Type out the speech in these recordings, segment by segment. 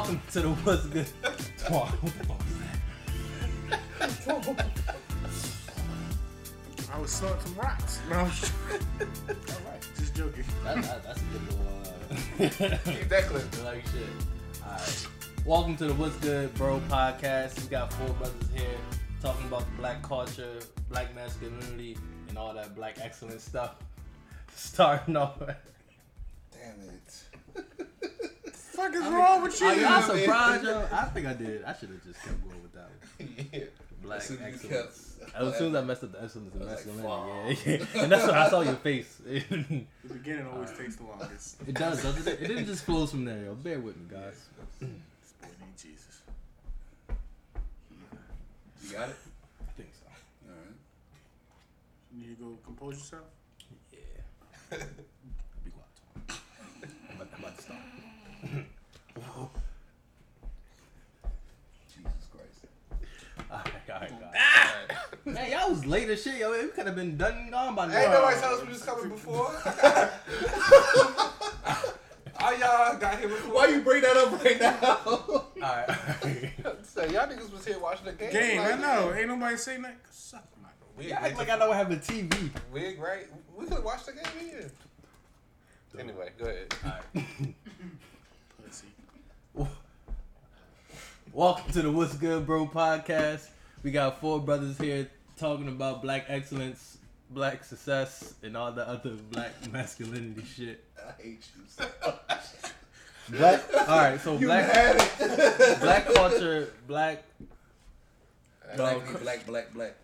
welcome to the What's Good. Wow, what the fuck was that? I was snorting some rocks. No, I'm just, Alright. just joking. That, that, that's a good little. Uh, Keep that clip. Like shit. Alright. Welcome to the What's Good Bro podcast. We got four brothers here talking about the black culture, black masculinity, and all that black excellence stuff. Starting off. Damn it. Fuck is wrong with oh, you? Are y'all surprised, yo? I think I did. I should have just kept going with that one. yeah. Black As soon as excellence. kept- As soon as I messed up the excellence and I was like, masculinity, yeah, yeah. And that's what I saw your face. The beginning always takes the longest. It does, doesn't it? It didn't just flows from there, yo. Bear with me, guys. This boy need Jesus. You got it? I think so. Alright. You need to go compose yourself. Yeah. Be quiet. I'm about, I'm about to start. Jesus Christ. Alright, ah. alright. Man, y'all was late as shit, yo. It could have been done and gone by now. Ain't nobody told us we was coming before. All y'all got here before. Why you bring that up right now? Alright, so y'all niggas was here watching the game. Game, I Like, know. Ain't nobody saying that. Suck my. We, Y'all act like I don't have a TV. Wig, right? We could watch the game here. Anyway, go ahead. Alright. Pussy. Welcome to the What's Good Bro podcast. We got four brothers here talking about black excellence, black success, and all the other black masculinity shit. I hate you so much. Black. All right, so You black had it. black culture, black. Black, black, black, black.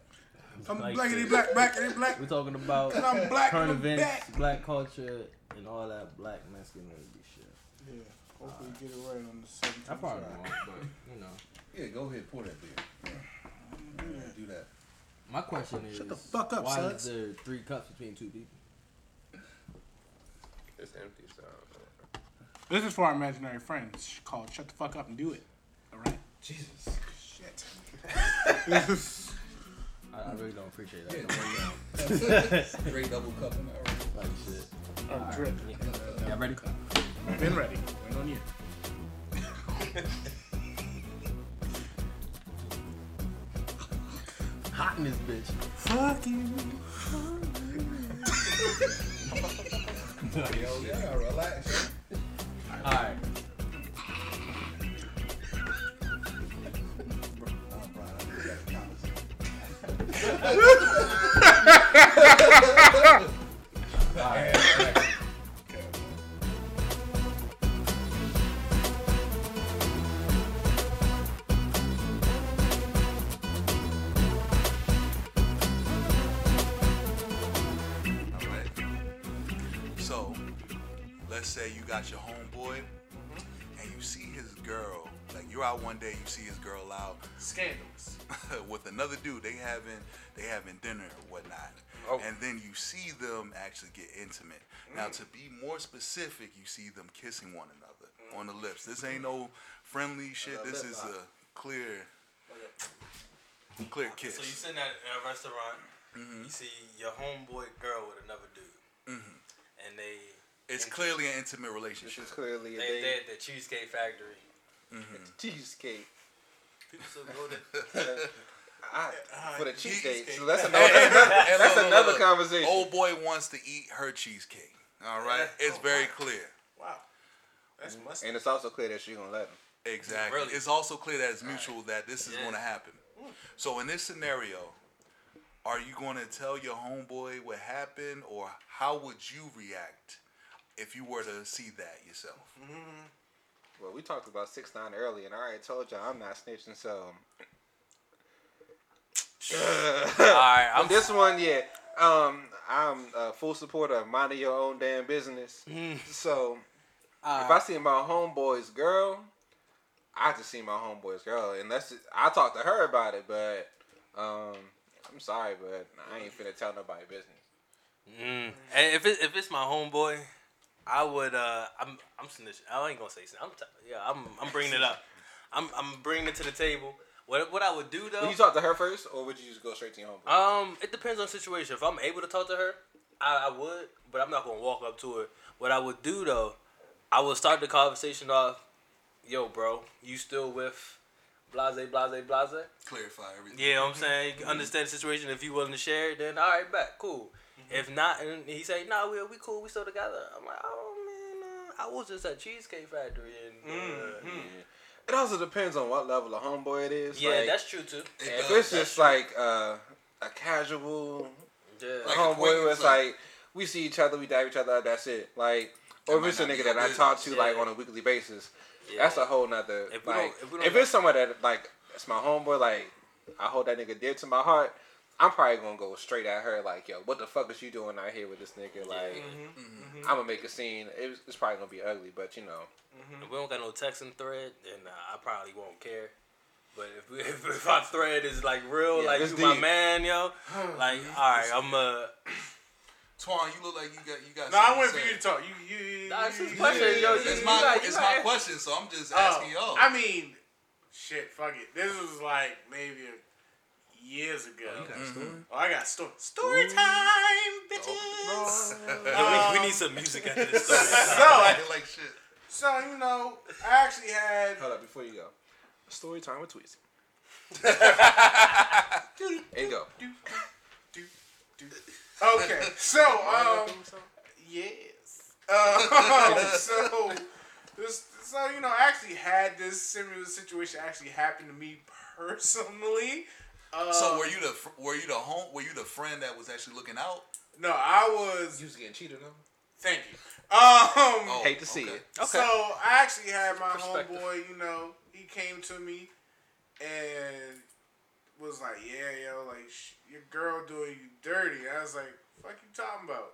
I'm like blackity black, blackity black. We're talking about Cause I'm black current events, back. black culture, and all that black masculinity shit. Yeah. Hopefully get it right on the 17th. I probably won't, but you know. Yeah, go ahead, pour that beer. Yeah. Yeah, do that. My question is, Shut the fuck up, why Suds. is there three cups between two people? It's empty, so. This is for our imaginary friends called Shut the Fuck Up and Do It. Alright? Jesus. Shit. I, I really don't appreciate that. Yeah, Straight double cup in there. Like shit. Oh, I'm dripping. Y'all ready? Been ready. Wait on you. Hot in this bitch. Fuck you. Yo, yeah, relax. All right. Nah, Brian, let's say you got your homeboy and you see his girl. Like you're out one day, you see his girl out Scandalous. with another dude. They having they having dinner or whatnot. Oh. And then you see them actually get intimate. Now to be more specific, you see them kissing one another on the lips. This ain't no friendly shit. This is a clear clear kiss. So you sitting at a restaurant, Mm-hmm. you see your homeboy girl with another dude, and they It's clearly an intimate relationship. is clearly a they day. they the Cheesecake Factory. Mm-hmm. cheesecake. People still go there. I, for the cheesecake. cheesecake. So that's another. and that's look, look, another look. conversation. Old boy wants to eat her cheesecake. All right, it's oh, very clear. Wow. That's must. And it's also clear that she's gonna let him. Exactly. Really? It's also clear that it's mutual that this is Yeah. going to happen. Mm. So in this scenario, are you going to tell your homeboy what happened, or how would you react if you were to see that yourself? Well, we talked about six nine earlier, and I already told y'all I'm not snitching. So All right, I'm this one, yeah, um, I'm a full supporter of minding your own damn business. So if I see my homeboy's girl, I just see my homeboy's girl, and that's I talk to her about it, but um, I'm sorry, but I ain't finna tell nobody business. Mm. And if it, if it's my homeboy, I would uh I'm I'm snitching. I ain't gonna say snitch. I'm t- yeah I'm I'm bringing it up. I'm I'm bringing it to the table. What what I would do though? Would you talk to her first, or would you just go straight to your homeboy? Um, it depends on the situation. If I'm able to talk to her, I, I would, but I'm not gonna walk up to her. What I would do though, I would start the conversation off. yo, bro, you still with blase, blase, blase? Clarify everything. Yeah, you know what I'm saying? You can understand the situation. If you willing to share it, then all right, back, cool. If not, and he say, nah, we, we cool, we still together. I'm like, oh, man, uh, I was just at Cheesecake Factory. and uh, It also depends on what level of homeboy it is. Yeah, like, that's true, too. It if does, it's just true. like uh, a casual Yeah. Like homeboy where it's like- like we see each other, we dab each other, that's it. Like, or if it's a nigga your that I talk to business. like on a weekly basis, yeah. that's a whole nother. If like, if if, we don't it's someone that like it's my homeboy, like I hold that nigga dear to my heart. I'm probably gonna go straight at her like, yo, what the fuck is you doing out here with this nigga? Like, Mm-hmm. I'm gonna make a scene. It's, it's probably gonna be ugly, but you know, If we don't got no texting thread, then uh, I probably won't care. But if, we, if, if our thread is like real, Yeah, like it's you my man, yo, like all right, I'm uh, Twan, you look like you got you got. No, I something went to for say. you to talk. You, you, you, Nah, it's you- his question, you- yo. It's my got- you my question, so I'm just Oh, asking y'all. I mean, shit, fuck it. This was like maybe years ago. Oh, I got story. Story time, bitches. we, we need some music after this story. So, I like shit. so you know, I actually had. hold up before you go. Story time with Tweezy. There you go. Okay, so um, yes. Um, so this, so you know, I actually had this similar situation actually happen to me personally. Uh, So were you the were you the home were you the friend that was actually looking out? No, I was. You was getting cheated on. Thank you. Um, Oh, Hate to see okay. it. Okay. So I actually had my homeboy, you know, he came to me and was like, "Yeah, yo, like sh- your girl doing you dirty." I was like, "Fuck you talking about?"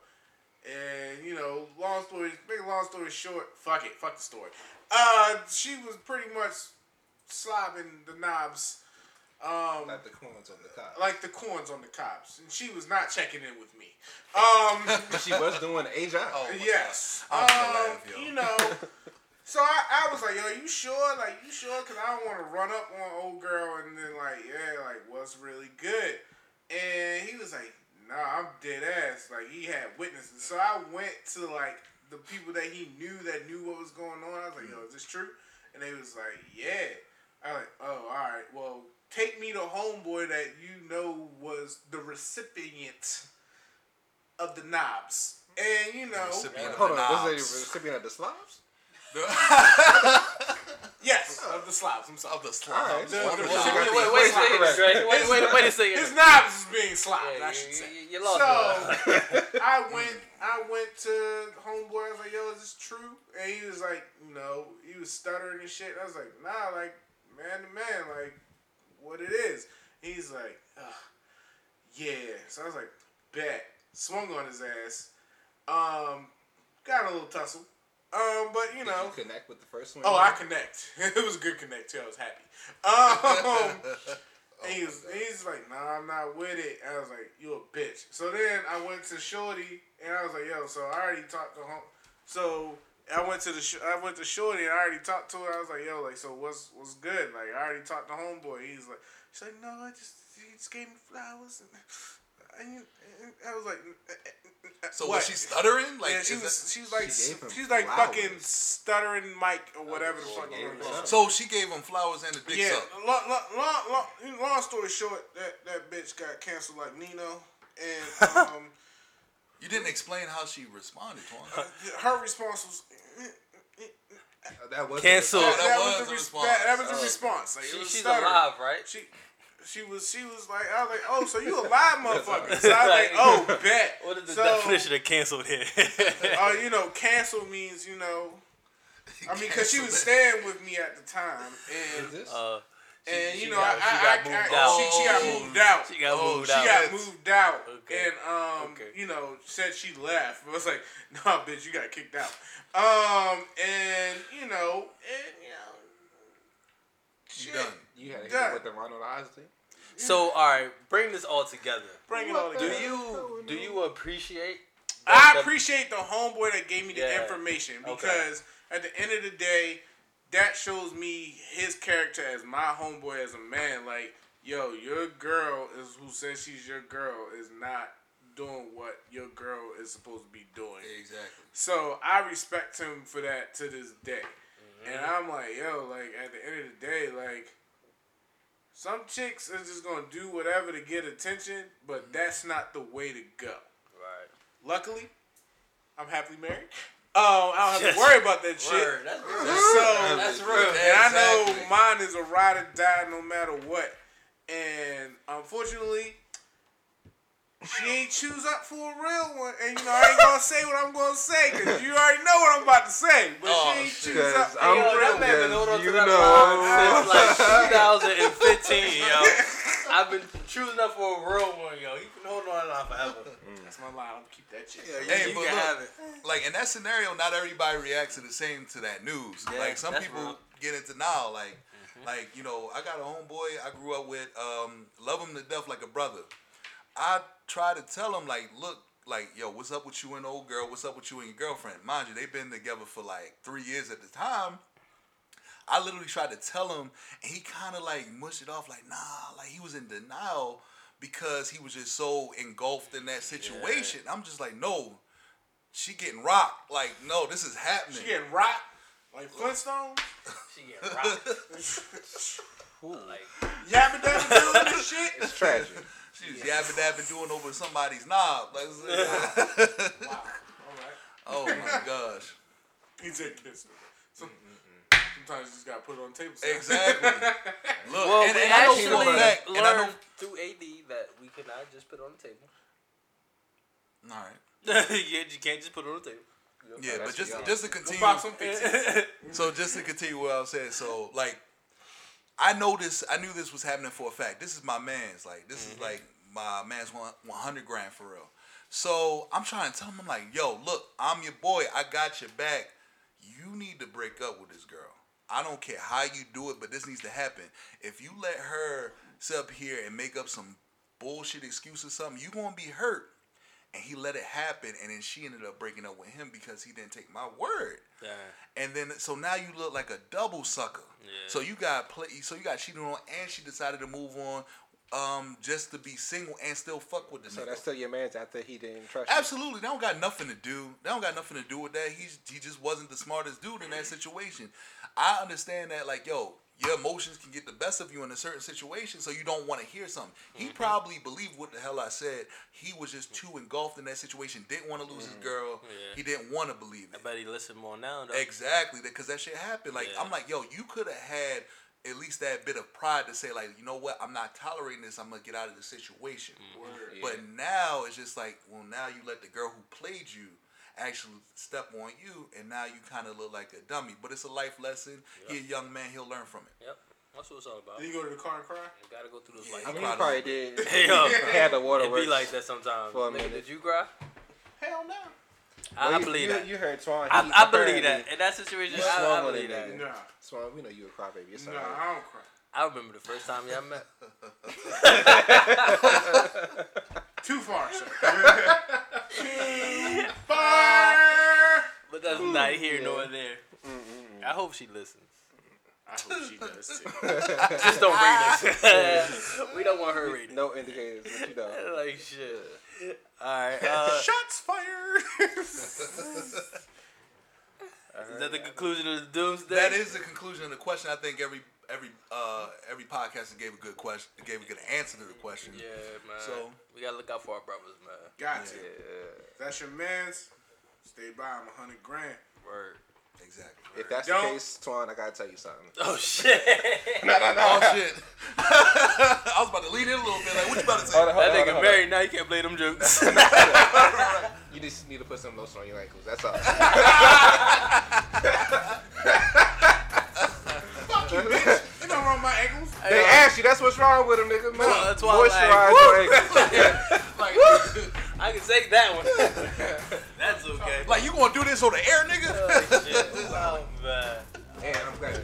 And you know, long story, make a long story short, fuck it, fuck the story. Uh, she was pretty much slobbing the knobs, um, Like the coins on the cop. like the corns on the cops, and she was not checking in with me. Um. she was doing a job. Oh, Yes. God. I'm gonna Um, laugh, yo. you know. So I, I was like, yo, you sure? Like, you sure? Because I don't want to run up on old girl and then like, yeah, like, what's really good? And he was like, nah, I'm dead ass. Like, he had witnesses. So I went to like the people that he knew that knew what was going on. I was like, yo, is this true? And they was like, yeah. I was like, oh, all right. Well, take me to homeboy that you know was the recipient of the knobs. And you know, recipient of Hold the on, this knobs. lady recipient of the slobs? yes, of the slobs. I'm sorry. of the slobs. The- What the- about- the- Wait, wait, wait, a second, Correct. Dre. wait, wait, wait a second. His knobs is being slopped. Yeah, I should say. you- you lost So. I went, I went to homeboy. I was like, "Yo, is this true?" And he was like, "No." He was stuttering and shit. I was like, "Nah, like man to man, like what it is." He's like, Ugh, "Yeah." So I was like, "Bet." Swung on his ass. Um, got a little tussle. Um, but you know, you connect with the first one? Oh, I connect. it was a good connect too. I was happy. Um, and he was, he's like, nah, I'm not with it. I was like, you a bitch. So then I went to Shorty, and I was like, yo, so I already talked to home. So I went to the, sh- I went to Shorty, and I already talked to her. I was like, yo, like, so what's, what's good? Like, I already talked to homeboy. He's like, she's like, no, I just, he just gave me flowers, and, and, and I was like, So what? was she stuttering? Like, yeah, she was. that- She was like. She gave She's like flowers. fucking stuttering Mike or whatever the fuck. gave you him want to call it. so she gave him flowers and a dick Yeah. suck. Long, long, long, long, long story short, that that bitch got canceled like Nino, and um, You didn't explain how she responded, Twan. her response was. That was Cancel. That, that that was was, the the response. response. That, was the Oh. response. Like, She, was she's stuttering. alive, right? She, she was, she was like, I was like, oh, so you a live motherfucker? So I was like, oh, bet. What is the so, definition of canceled here? Uh, you know, cancel means you know. I mean, because she was staying with me at the time, and Is this? uh, she- and you know, got- I, she I, got I, moved I- out. she, she got moved out. She got Oh, moved she out. She got moved out, Okay. and um, Okay. you know, said she left. I was like, "Nah, bitch, you got kicked out." Um, and you know, and you know, She shit, done. you had to hit Yeah. it with the Ronald Isley? So, all right, bring this all together. Bring it all together. Do you do you appreciate? I appreciate the homeboy that gave me the Yeah. information Okay. because at the end of the day, that shows me his character as my homeboy as a man. Like, yo, your girl is who says she's your girl is not doing what your girl is supposed to be doing. Exactly. So I respect him for that to this day. Mm-hmm. And I'm like, yo, like at the end of the day, like some chicks are just gonna do whatever to get attention, but mm-hmm. that's not the way to go. Right. Luckily, I'm happily married. Um, I don't have to worry about that shit. Word. That's real. So That's real. and I know Exactly. mine is a ride or die no matter what. And unfortunately, she ain't choose up for a real one. And you know, I ain't gonna say what I'm gonna say because you already know what I'm about to say. But Oh, she ain't shit. choose up for I'm- a real one. man been holding on to you know. line since like 2015, yo. I've been choosing up for a real one, yo. You been holding on to that forever. That's my line. I'm gonna keep that shit. Yeah, you, Hey, you but can look, have it. like in that scenario, not everybody reacts to the same to that news. Yeah, like some people real. get into now, like, like you know, I got a homeboy I grew up with, um, love him to death like a brother. I try to tell him like, look, like, yo, what's up with you and old girl? What's up with you and your girlfriend? Mind you, they've been together for like three years at the time. I literally tried to tell him, and he kind of like mushed it off, like, nah, like he was in denial because he was just so engulfed in that situation. I'm just like, no, she getting rocked. Like, no, this is happening. She getting rocked like Flintstones. She getting rocked. like, Yapping down doing this shit. It's tragic. She was yapping dapping doing over somebody's knob. Like, Wow. All right. oh my gosh. He said kiss. Some, sometimes you just gotta put it on the table. son. Exactly. Look, well, and, we and I know actually for and I know. learned through AD that we cannot just put it on the table. All right. yeah, you can't just put it on the table. Yeah, but just just to We'll continue. some. So just to continue what I was saying, so like I know this I knew this was happening for a fact. This is my man's. Like this is mm-hmm. like my man's one one hundred grand for real. So I'm trying to tell him, I'm like, yo, look, I'm your boy. I got your back. You need to break up with this girl. I don't care how you do it, but this needs to happen. If you let her sit up here and make up some bullshit excuse or something, you gonna be hurt. And he let it happen, and then she ended up breaking up with him because he didn't take my word. Yeah. And then so now you look like a double sucker. Yeah. So you got play. So you got cheated on, and she decided to move on, um, just to be single and still fuck with the So nigga. that's still your man's after he didn't trust you. Absolutely, that don't got nothing to do. That don't got nothing to do with that. He's he just wasn't the smartest dude in that situation. I understand that, like, yo, your emotions can get the best of you in a certain situation, so you don't want to hear something. He Mm-hmm. probably believed what the hell I said. He was just too engulfed in that situation. Didn't want to lose his girl. Mm-hmm. Yeah. He didn't want to believe I it. bet he listen more now, though. Exactly, because that shit happened. Like Yeah. I'm like, yo, you could have had at least that bit of pride to say, like, you know what, I'm not tolerating this. I'm gonna get out of the situation. Mm-hmm. Word. But now it's just like, well, now you let the girl who played you actually step on you, and now you kind of look like a dummy. But it's a life lesson. He a young man. He'll learn from it. Yep. That's what it's all about. Did you go to the car and cry? You gotta go through those Yeah, life. I mean, he probably did. Hey, yo. had the water. It waterworks. be like that sometimes. For a Nigga, minute. did you cry? Hell no. I, Well, I you- believe you, that. You heard Swan. I, I believe that. In that situation, You I, swung I believe that. Nah. Swan, we know you a crybaby. It's Nah, alright. I don't cry. I remember the first time y'all met. Too far, sir. Fire! But that's not here nor there. I hope she listens. I hope she does too. Just don't rate us. we don't want her rating. No indicators, but you know. Like shit. Alright, uh, Shots fired! is that the conclusion of the doomsday? That is the conclusion of the question. I think every every uh every podcaster gave a good question, gave a good answer to the question. Yeah, man. So- we gotta look out for our brothers, man. Got to. Yeah. That's your man's, stay by him a hundred grand. Word. Exactly. If that's Don't- the case, Twan, I gotta tell you something. Oh shit. Oh shit! I was about to lean in a little bit. Like, what you about to say? Hold on, hold That on, hold nigga on. married now. You can't play them jokes. You just need to put some lotion on your ankles. That's all. Fuck you, bitch. You don't run my ankles. they asked you. That's what's wrong with them, nigga. Man, Well, that's why I'm moisturize like, your ankles. Like, I can take that one. Like you gonna do this on the air, nigga? Oh, shit. Oh, man. And I'm glad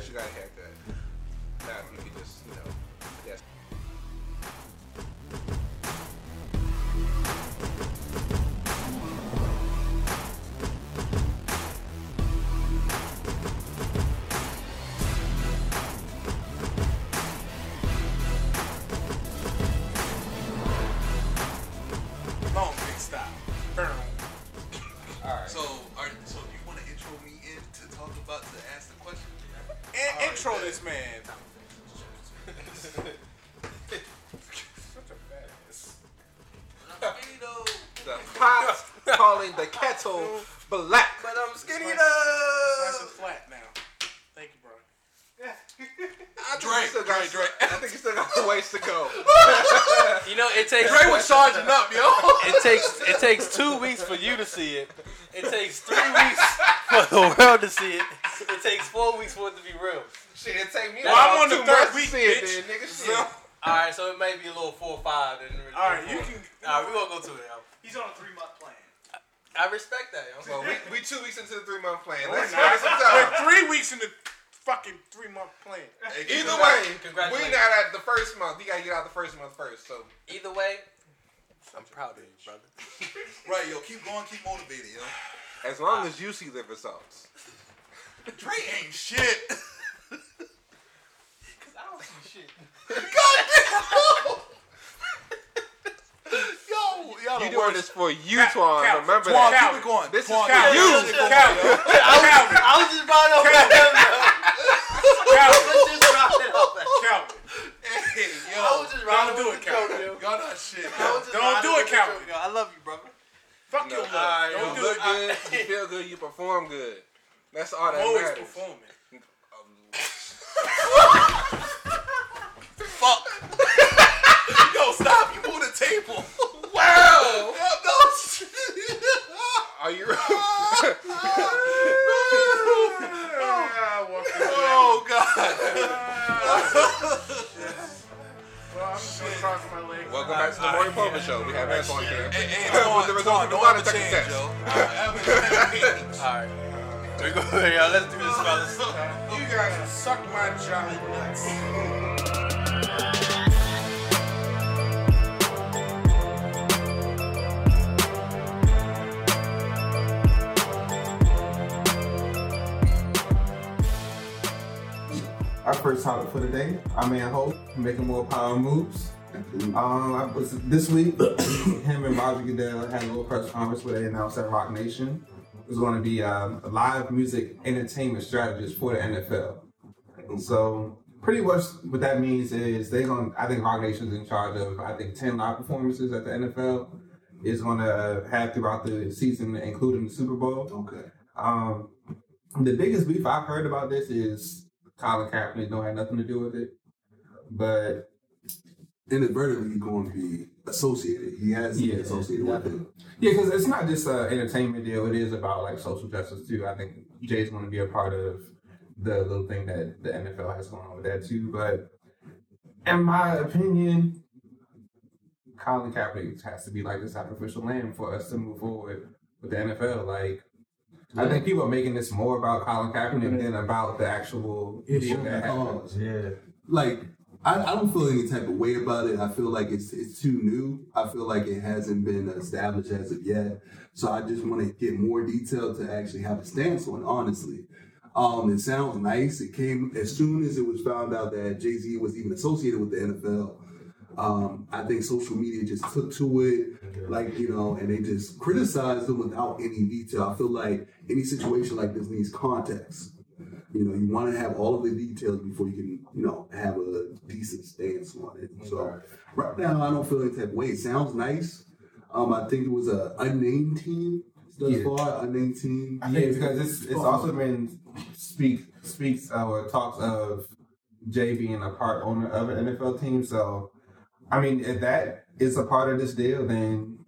calling the kettle black. But I'm skinny Nice though. and flat now. Thank you, bro. I think Drake, you still got, Drake, Drake. I think you still got a ways to go. You know, it takes Dre was charging up, yo. it takes it takes two weeks for you to see it. It takes three weeks for the world to see it. It takes four weeks for it to be real. Shit, it take me Well, I'm about on the two third months week, see it, bitch. then, nigga. So- Shit. All right, so it may be a little four or five. Then really All right, four. you can. All right, we gonna go to it. Yo. He's on a three month plan. I respect that. Yo. Well, we, we two weeks into the three month plan. We're Let's not. give it some We're three weeks in the fucking three month plan. Either way, we Congratulations. not at the first month. You gotta get out the first month first. So Either way, I'm proud of you, brother. Right, yo, keep going, keep motivated, yo. as long as you see the results. Dre ain't shit. Cause I don't see shit. Yo, y'all You doing this for you, Twan. Remember Twan, that. keep it going. This is for you. it going. Calvin, Calvin, I was just brought up that. Calvin, Let's just round it up. Calvin. Hey, yo. I was just rounding do it, Calvin. Y'all not shit. I yo. was just Don't do it, Calvin. I love you, brother. Fuck your love. Don't You do look it. good, you feel good, you perform good. That's all that Always matters. performing. Um, Fuck. Yo, stop. You move the table. Wow! Yo, no shit. Are you? Walk this way. oh, God. Well, I'm just gonna cross my legs. Welcome back to the Maury Povich Show. We have Antoine here. Hey, hey, With Twan, the results Twan, of the don't water ever technical change, test. yo. Don't ever change. Alright. We go y'all. Let's do this, fellas. You guys can suck my jolly nuts. First topic for the day. I'm in Hope, making more power moves. Um, I was, this week, him and Roger Goodell had a little press conference where they announced that Roc Nation was going to be um, a live music entertainment strategist for the NFL. And so, pretty much what that means is they're going. I think Roc Nation's in charge of I think ten live performances at the NFL is going to have throughout the season, including the Super Bowl. Okay. Um, the biggest beef I've heard about this is Colin Kaepernick don't have nothing to do with it, but inadvertently he's going to be associated. He has to Yeah, be associated with it. yeah, because it's not just an entertainment deal; it is about like social justice too. I think Jay's going to be a part of the little thing that the NFL has going on with that too. But in my opinion, Colin Kaepernick has to be like the sacrificial lamb for us to move forward with the NFL. Like. I think people are making this more about Colin Kaepernick than about the actual issue for that happened. Yeah. Like I, I don't feel any type of way about it. I feel like it's it's too new. I feel like it hasn't been established as of yet. So I just want to get more detail to actually have a stance on. Honestly, um, it sounds nice. It came as soon as it was found out that Jay Z was even associated with the NFL. Um, I think social media just took to it, like you know, and they just criticized them without any detail. I feel like any situation like this needs context. You know, you want to have all of the details before you can, you know, have a decent stance on it. So right now, I don't feel any type of way. It sounds nice. Um, I think it was a unnamed team thus Yeah. far. Unnamed team. I think because it's it's also been speak speaks uh, or talks of Jay being a part owner of an NFL team. So, I mean, if that is a part of this deal, then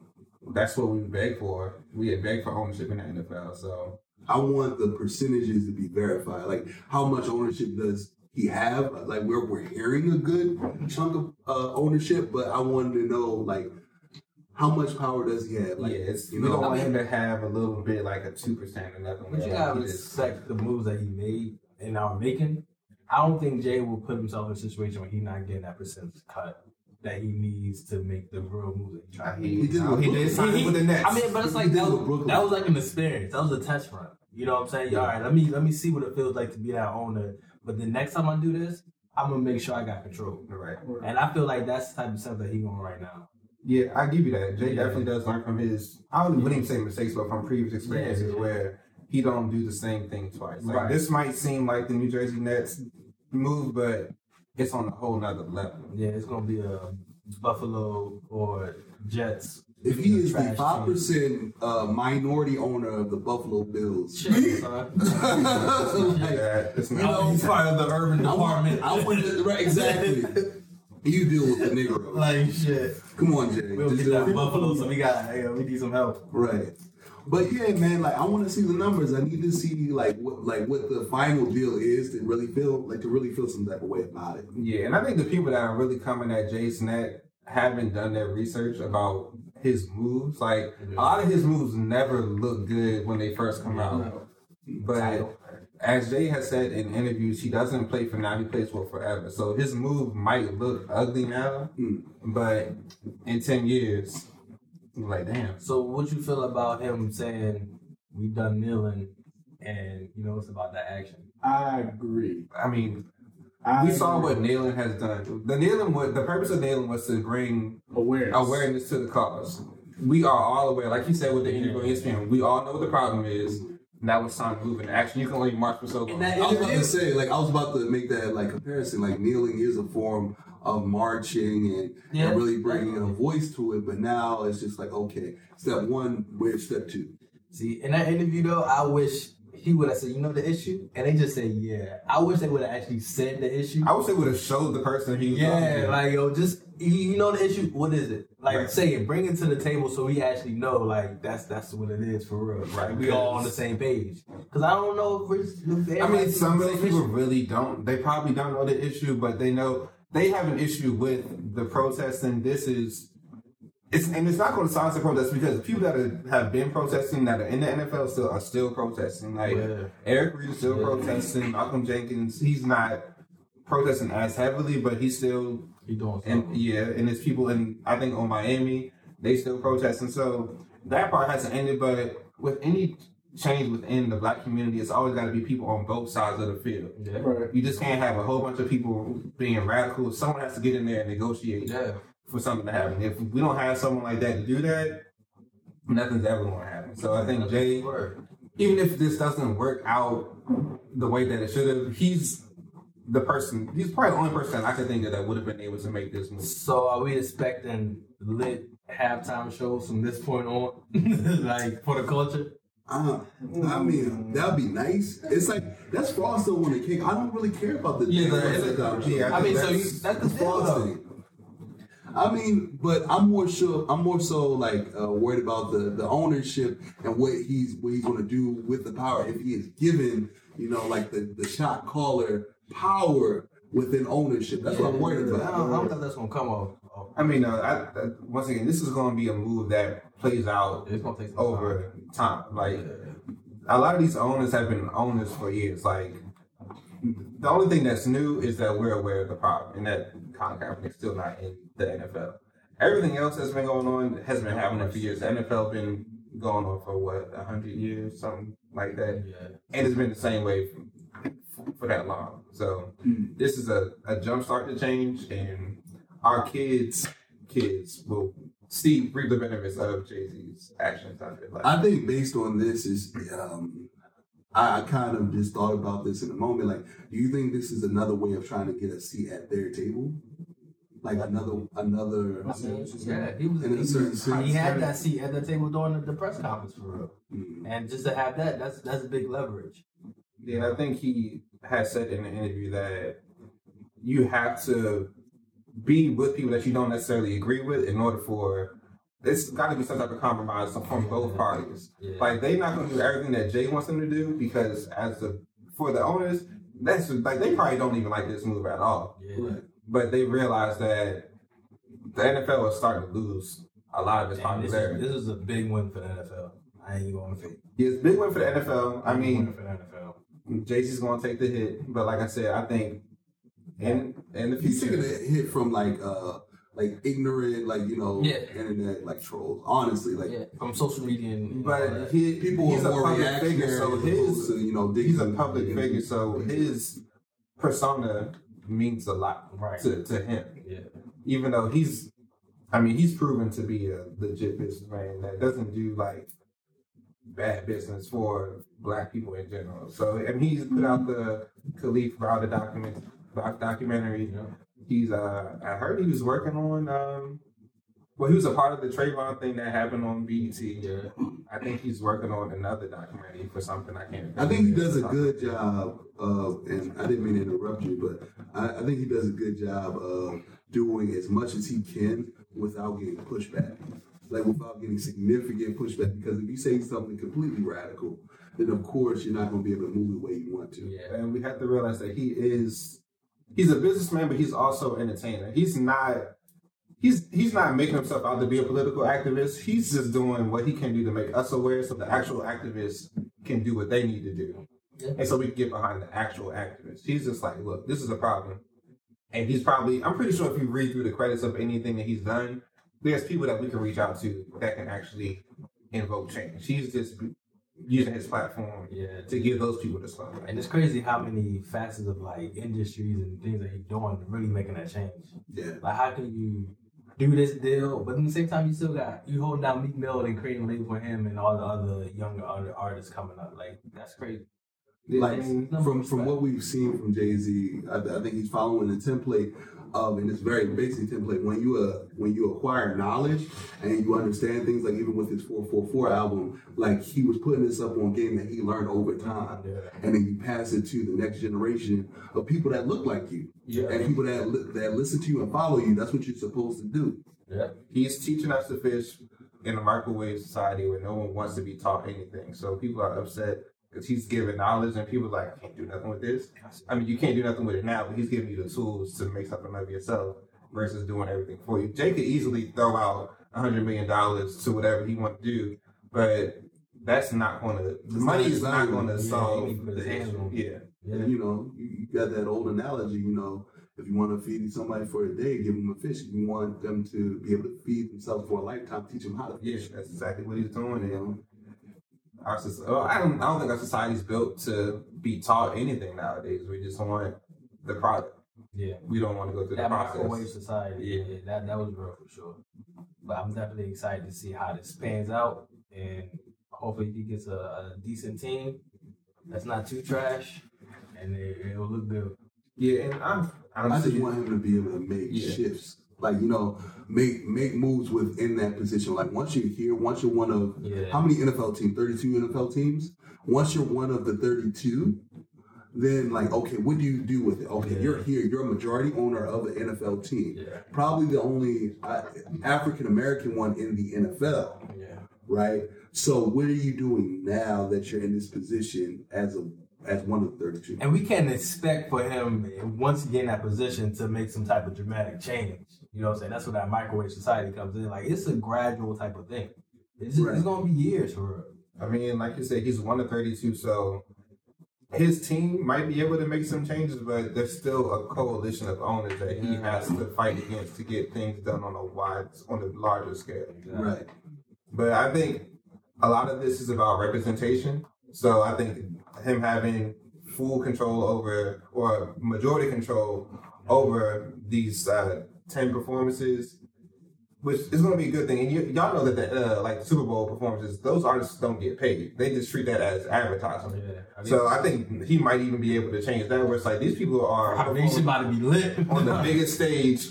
that's what we beg for. We had begged for ownership in the NFL. So, I want the percentages to be verified. Like, how much ownership does he have? Like, we're we're hearing a good chunk of uh, ownership, but I wanted to know like how much power does he have? Like, yeah, it's, you we don't want I him to have a little bit like a two percent or nothing. But you like gotta that. He just- respect the moves that he made and are making. I don't think Jay will put himself in a situation where he's not getting that percentage cut that he needs to make the real moves that he's trying to He. He did no, it he did Brooklyn. He- with the Nets. I mean, but it's like that was, that was like an experience. That was a test run. You know what I'm saying? All right, let me let me see what it feels like to be that owner. But the next time I do this, I'm gonna make sure I got control. right. And I feel like that's the type of stuff that he's on right now. Yeah, I give you that. Jay Yeah. definitely does learn from his. I don't wouldn't even say mistakes, but from previous experiences Yeah. where he don't do the same thing twice. Like Right. this might seem like the New Jersey Nets move, but it's on a whole nother level. Yeah, it's gonna be a Buffalo or Jets. If he is the five percent uh, minority owner of the Buffalo Bills, Shit, like, you not. know, He's part of the urban I want, department. I want to, right, exactly. You deal with the Negro. like shit. Come on, Jay. We don't Just get that do. Buffalo, so we got hey, we need some help. Right. But yeah, man, like I want to see the numbers. I need to see like what like what the final deal is to really feel like to really feel some type of way about it. Yeah, and I think the people that are really coming at Jay's neck haven't done their research about his moves. Like a lot of his moves never look good when they first come out. But as Jay has said in interviews, he doesn't play for now, he plays for forever. So his move might look ugly now, Mm. but in ten years, you're like damn. So what you feel about him saying we done kneeling and you know it's about that action? I agree. I mean, I we saw agree. what kneeling has done. The kneeling, was, the purpose of kneeling was to bring awareness. awareness to the cause. We are all aware, like you said with the interview on ESPN, we all know what the problem is. Now it's time to move into action. You can only march for so long. I was about to say, like, I was about to make that like comparison. Like, kneeling is a form of marching and, Yeah, and really bringing a voice to it. But now it's just like, okay, step one, where's step two? See, in that interview though, I wish he would have said, you know the issue? And they just said, yeah. I wish they would have actually said the issue. I wish they would have showed the person he was Yeah, like yo, just you, know the issue. What is it? Like Right. say it, bring it to the table so we actually know. Like that's that's what it is for real. Right? We all on the same page. Because I don't know if. If I mean, some of those people issue. really don't. They probably don't know the issue, but they know they have an issue with the protesting. This is. It's, and it's not going to silence the protests because people that are, have been protesting that are in the NFL still are still protesting. Like Yeah. Eric Reid is still Yeah. protesting. Malcolm Jenkins, he's not protesting as heavily, but he's still He doing and something. yeah, and there's people in I think on Miami, they still protesting. So that part hasn't ended, but with any change within the black community, it's always got to be people on both sides of the field. Yeah. Right. You just can't have a whole bunch of people being radical. Someone has to get in there and negotiate Yeah. for something to happen. If we don't have someone like that to do that, nothing's ever going to happen. So I think Jay, even if this doesn't work out the way that it should have, he's the person. He's probably the only person I can think of that would have been able to make this move. So are we expecting lit halftime shows from this point on, like for the culture? Uh, I mean, that'd be nice. It's like that's frosting on the cake. I don't really care about the Yeah, yeah, I mean, so you, That's- that's the the deal, though. I mean, but I'm more sure. I'm more so like uh, worried about the the ownership and what he's what he's going to do with the power if he is given, you know, like the the shot caller power within ownership. That's what I'm worried I don't, I don't think that's gonna come off. off. I mean, uh, I, I, once again, this is going to be a move that plays out It's gonna take over time. Like time. a lot of these owners have been owners for years. Like the only thing that's new is that we're aware of the problem and that Colin Kaepernick is still not in the NFL. Everything else that's been going on has been happening for years. The NFL been going on for what hundred years, something like that. Yeah. and it's been the same way for, for that long. So hmm. this is a, a jump start to change, and our kids, kids will see reap the benefits of Jay Z's actions. I feel like. I think based on this is, um, I, I kind of just thought about this in a moment. Like, do you think this is another way of trying to get a seat at their table? Like another, another. Yeah, he was. In a he, certain was- sense. he had that seat at the table during the, the press conference for real, Mm. and just to have that, that's that's a big leverage. Yeah, I think he has said in the interview that you have to be with people that you don't necessarily agree with in order for it's got to be some type of compromise from both parties. Yeah. Like they're not going to do everything that Jay wants them to do because as the for the owners, that's like they probably don't even like this move at all. Yeah. But they realize that the NFL is starting to lose a lot of its Damn, this, is, popularity. this is a big win for the NFL. I ain't going to fake. It's a big win for the NFL. I mean, win for the NFL. Jay Z's going to take the hit, but like I said, I think in in the He's taking a hit from like, uh, like ignorant, like you know, Yeah. internet like trolls. Honestly, like Yeah, from social media and and but that. he, people he's are a more public reactionary. figure, so his to, you know, he's a public in. figure, so his persona means a lot Right. to, to him. yeah. Even though he's, I mean, he's proven to be a legit businessman that doesn't do like bad business for black people in general. So, and he's put out the Kalief Browder documents. Doc- documentary. He's uh, I heard he was working on um, well, he was a part of the Trayvon thing that happened on BET. Yeah. I think he's working on another documentary for something I can't. I think he does a good job of, and I didn't mean to interrupt you, but I, I think he does a good job of doing as much as he can without getting pushback. Like without getting significant pushback, because if you say something completely radical, then of course you're not going to be able to move the way you want to. Yeah. and we have to realize that he is he's a businessman, but he's also an entertainer. He's not he's he's not making himself out to be a political activist. He's just doing what he can do to make us aware, so the actual activists can do what they need to do, Yeah. and so we can get behind the actual activists. He's just like, look, this is a problem, and he's probably I'm pretty sure if you read through the credits of anything that he's done, there's people that we can reach out to that can actually invoke change. He's just using his platform Yeah. to give those people the spotlight. And it's crazy how many facets of like industries and things that he's doing really making that change. Yeah. Like how can you do this deal, but at the same time you still got you holding down Meek Mill and creating a label for him and all the other younger other artists coming up. Like that's crazy. like It's number from from what we've seen from Jay Z, I, I think he's following the template of, and it's very basic template. When you uh, when you acquire knowledge and you understand things, like even with his four four four album, like he was putting this up on game that he learned over time, and then you pass it to the next generation of people that look like you, Yeah. and people that li- that listen to you and follow you. That's what you're supposed to do. Yeah. He's teaching us to fish in a microwave society where no one wants to be taught anything. So people are upset because he's giving knowledge and people are like, I can't do nothing with this. I mean, you can't do nothing with it now, but he's giving you the tools to make something of yourself versus doing everything for you. Jay could easily throw out a hundred million dollars to whatever he wants to do, but that's not going to, the money is not going to solve he can put his the issue. Yeah. And, you know, you, you got that old analogy, you know, if you want to feed somebody for a day, give them a fish. If you want them to be able to feed themselves for a lifetime, teach them how to Yeah, fish. that's exactly what he's doing. And our society, well, uh, I don't, I don't think our society's built to be taught anything nowadays. We just want the product. Yeah. We don't want to go through the That microwave process. society. Yeah. that that was real for sure. But I'm definitely excited to see how this pans out and hopefully he gets a, a decent team that's not too trash and it, it'll look good. Yeah, and I'm, I'm I just want him to be able to make Yeah. shifts. Like, you know, make make moves within that position. Like once you're here, once you're one of Yeah. how many NFL teams? 32 NFL teams? Once you're one of the 32, then like, okay, what do you do with it? Okay, Yeah. you're here, you're a majority owner of an NFL team. Yeah. Probably the only uh, African American one in the NFL. Yeah. right? So what are you doing now that you're in this position as a as one of the 32? And we can't expect for him once he in that position to make some type of dramatic change. You know what I'm saying? That's where that microwave society comes in. Like it's a gradual type of thing. It's, Right. it's gonna be years for real. I mean, like you said, he's one of 32, so his team might be able to make some changes, but there's still a coalition of owners that he has to fight against to get things done on a wide, on a larger scale. Right. But I think a lot of this is about representation. So I think him having full control over or majority control over these uh, ten performances, which is going to be a good thing. And you, y'all know that the uh, like Super Bowl performances, those artists don't get paid. They just treat that as advertising. Yeah. So I think he might even be able to change that. Where it's like these people are Our nation about to be lit on the biggest stage.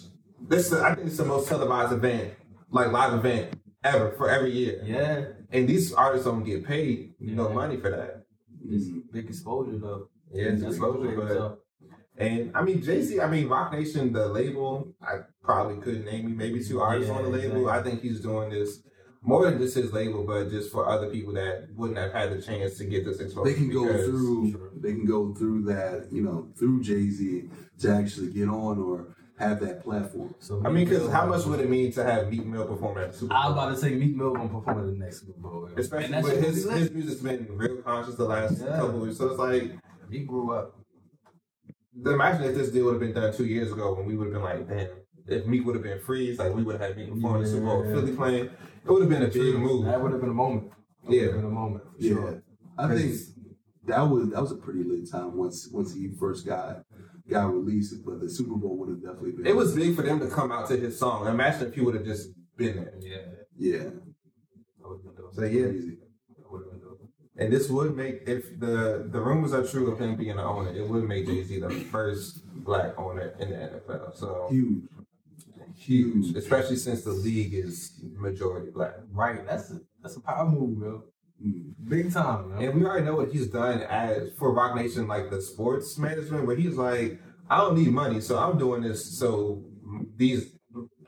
This I think it's the most televised event, like live event ever for every year. Yeah. And these artists don't get paid no money for that. It's big exposure though. Yeah, it's exposure, but- so, And I mean Jay Z, I mean Roc Nation, the label, I probably couldn't name you maybe two artists on the label. exactly. I think he's doing this more than just his label, but just for other people that wouldn't have had the chance to get this exposure. They can go because- through they can go through that, you know, through Jay-Z to actually get on or have that platform. so I mean, because how much would it mean to have Meek Mill perform at the Super Bowl? I was about to say Meek Mill gonna perform at the next Super Bowl. yo. Especially And that with his, his music's been real conscious the last Yeah. couple weeks. So it's like, He grew up. Imagine if this deal would have been done two years ago when we would have been like, damn, if Meek would have been freeze, like we would have had Meek perform in the Super Bowl, Yeah. Philly playing, it would have been a big move. That would have been a moment. That Yeah. would been a moment for Yeah. sure. I think that was that was a pretty lit time once once he first got got released, but the Super Bowl would have definitely been It was big for them to come out to his song. Imagine if he would have just been there. Yeah. yeah. That would have been dope. So yeah, Crazy. That would have been dope. And this would make if the the rumors are true of him being the owner, it would make Jay Z the first black owner in the NFL. So Huge. huge, especially since the league is majority black. Right. That's a that's a power move, bro. Mm. Big time, man. And we already know what he's done as for Roc Nation, like the sports management, where he's like, I don't need money, so I'm doing this so these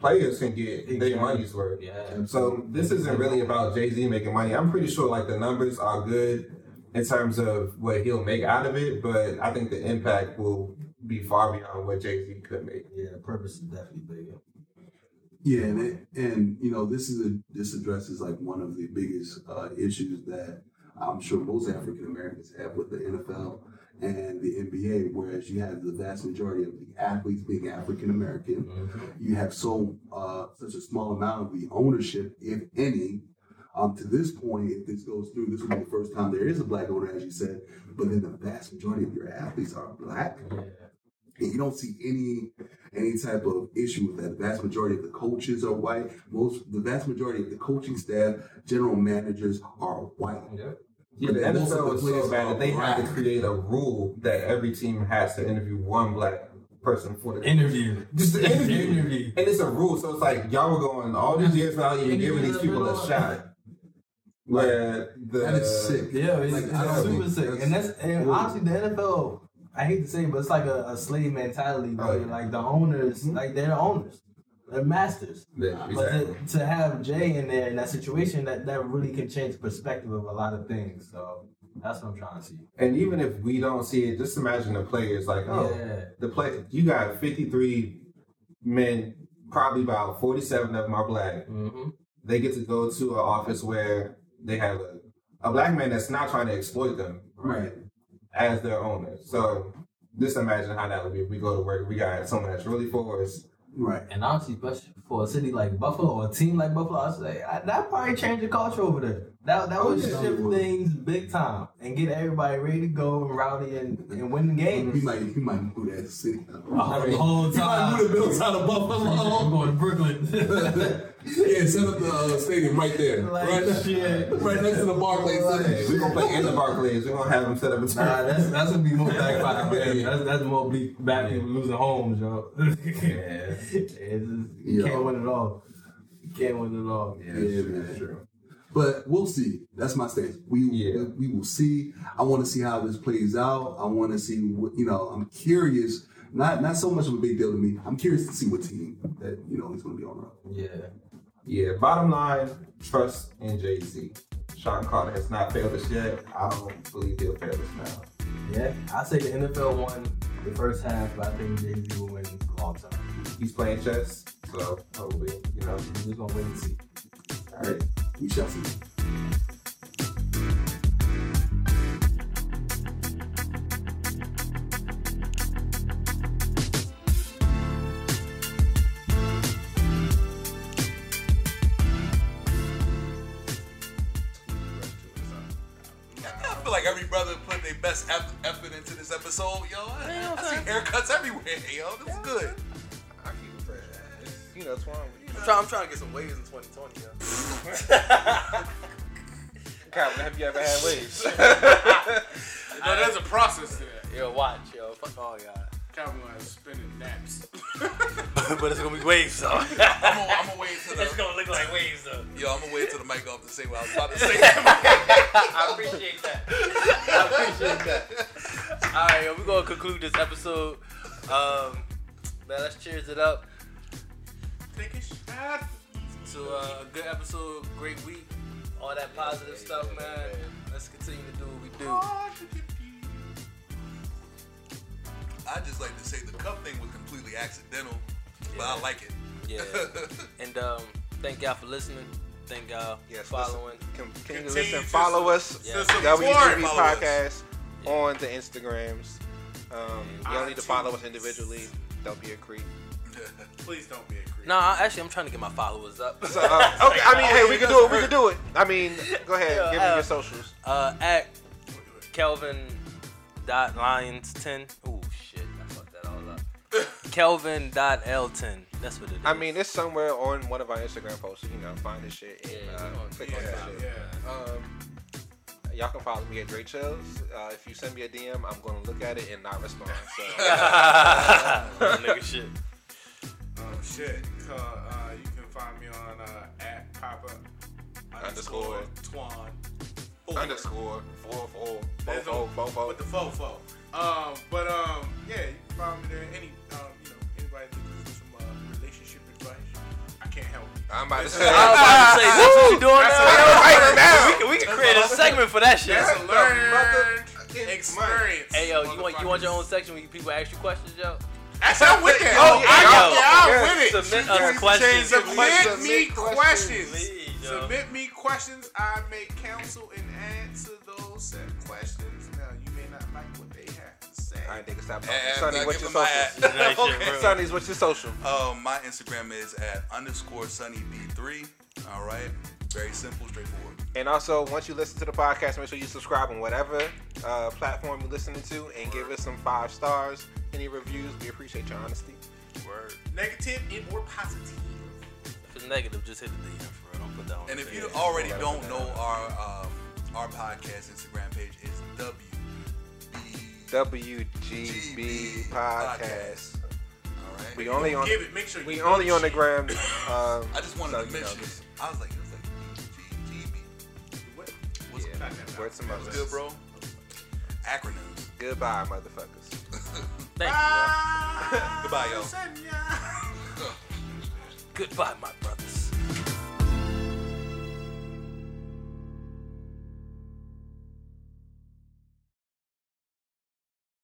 players can get their money's worth. Yeah. So this isn't really about Jay Z making money. I'm pretty sure like the numbers are good in terms of what he'll make out of it, but I think the impact will be far beyond what Jay Z could make. Yeah, the purpose is definitely bigger. Yeah, and it, and you know this is a this addresses like one of the biggest uh, issues that I'm sure most African Americans have with the NFL and the NBA. Whereas you have the vast majority of the athletes being African American, you have so uh, such a small amount of the ownership, if any. Um, to this point, if this goes through, this will be the first time there is a black owner, as you said. But then the vast majority of your athletes are black and you don't see any any type of issue with that. The vast majority of the coaches are white. Most the vast majority of the coaching staff, general managers are white. Yeah, the then most of NFL the players so bad that they had to create a rule that every team has to interview one black person for the Interview. Just the interview. Interview. And it's a rule, so it's like y'all were going all these years without even giving these people a shot. Where the That is sick. Yeah, it's, Like, it's super think sick. that's- And that's and honestly the NFL, I hate to say it, but it's like a, a slave mentality, bro. Oh, yeah. Like the owners, mm-hmm. like they're the owners. They're masters. Yeah, But to, to have Jay in there in that situation, that, that really can change the perspective of a lot of things. So that's what I'm trying to see. And even if we don't see it, just imagine the players like, oh, Yeah. the play. You got fifty three men, probably about forty seven of them are black. Mm-hmm. They get to go to an office where they have a, a black man that's not trying to exploit them Right. as their owner. So just imagine how that would be if we go to work. We got someone that's really for us. Right. And honestly, especially for a city like Buffalo or a team like Buffalo, I say I, that probably change the culture over there. That that would Oh, yeah. shift things big time and get everybody ready to go and rowdy and, and win the game. He might he might move that city. Oh, the whole time. He might move the Bills out of Buffalo. I'm going to Brooklyn. Yeah, set up the uh, stadium right there. Like right, shit. right next to the Barclays Hey, Center. we're gonna play in the Barclays. We're gonna have them set up a turn. Nah, that's that's gonna be more backfire. man. That's that's more be bad people losing homes, yo. yeah, just, you Yeah. can't win it all. You can't win it all. Yeah, man. But we'll see. That's my stance. We Yeah. we will see. I want to see how this plays out. I want to see what you know. I'm curious. Not not so much of a big deal to me. I'm curious to see what team that you know he's going to be on. Yeah. Yeah, bottom line, trust in Jay Z. Shawn Carter has not failed us yet. I don't believe he'll fail us now. Yeah, I say the NFL won the first half, but I think Jay Z will win the long term. He's playing chess, so hopefully, you know. We're just gonna wait and see. All right. We shall see. Feel like every brother put their best effort into this episode, yo. I, I see haircuts everywhere, yo. This is good. I keep it fresh. You know, Twan. I'm trying, I'm trying to get some waves in 2020, yo. Calvin, have you ever had waves? No, there's a process to that. Yo, watch, yo. Fuck all y'all. Calvin has spinning naps. but it's gonna be waves, though. I'm gonna, I'm gonna wait till it's gonna look like waves, though. yo. I'm gonna wait till the mic off to say what I was about to say. I appreciate that. I appreciate that. All right, yo, we're gonna conclude this episode. Um, man, let's cheers it up Take a shot. to uh, a good episode, great week, all that positive stuff, man. Let's continue to do what we do. I just like to say the cup thing was completely accidental, but I like it. Yeah. and um, thank y'all for listening. Thank y'all Yes, following. Can, can you Continue listen? Follow us. Yeah. support. WGB Follow us. Podcast on the Instagrams. Um, you don't need to follow us individually. Don't be a creep. Please don't be a creep. No, I- actually, I'm trying to get my followers up. So, uh, okay, I mean, hey, we can do it. We can do it. I mean, go ahead. Yeah, Give me uh, your socials. Uh, at Kelvin dot Lions ten. Kelvin dot L10. That's what it is. I mean, it's somewhere on one of our Instagram posts. You know, find this shit and uh, click on Yeah, that shit. yeah. Um, y'all can follow me at Dre Chills. Uh, if you send me a DM, I'm gonna look at it and not respond. So Nigga shit. Um, shit. Uh, uh, you can find me on uh, at Papa Underscore. Twan. underscore four four There's four four four with the fofo. Um, but um, yeah, you can find me there. Any um, you know, anybody looking for some uh, relationship advice, I can't help. you. I'm about to say. is- I was about to say, that's what you doing That's now? Right now. We can, we can create a segment for that shit. That's a learned experience. Hey yo, you want you want your own section where people ask you questions, yo? That's I'm with that. Oh, I, yo, yeah, I'm with it. Submit us questions. Submit me questions. Please. Submit me questions. I may counsel and answer those said questions. Now, you may not like what they have to. All right, nigga, stop talking. And Sonny, I what's give your him my social? ad. Okay. Sonny's, what's your social? Um, my Instagram is at underscore sunnyb3. All right, very simple, straightforward. And also, once you listen to the podcast, make sure you subscribe on whatever uh, platform you're listening to and give us some five stars. Any reviews, we appreciate your honesty. Word. Negative and or positive. If it's negative, just hit the DM for real. Don't put that on. And if page. you already don't know our um, our podcast Instagram page is WB WGB podcast. All right. We only on Give it. Make sure we you only on the gram. Um, I just wanted so, to you know, mention. I was like, it was like BGB. What? What's Yeah. Not that Word some That was good, bro. Acronyms. Goodbye, motherfuckers. Thank you. Goodbye, yo. Sanya. Goodbye, my brother.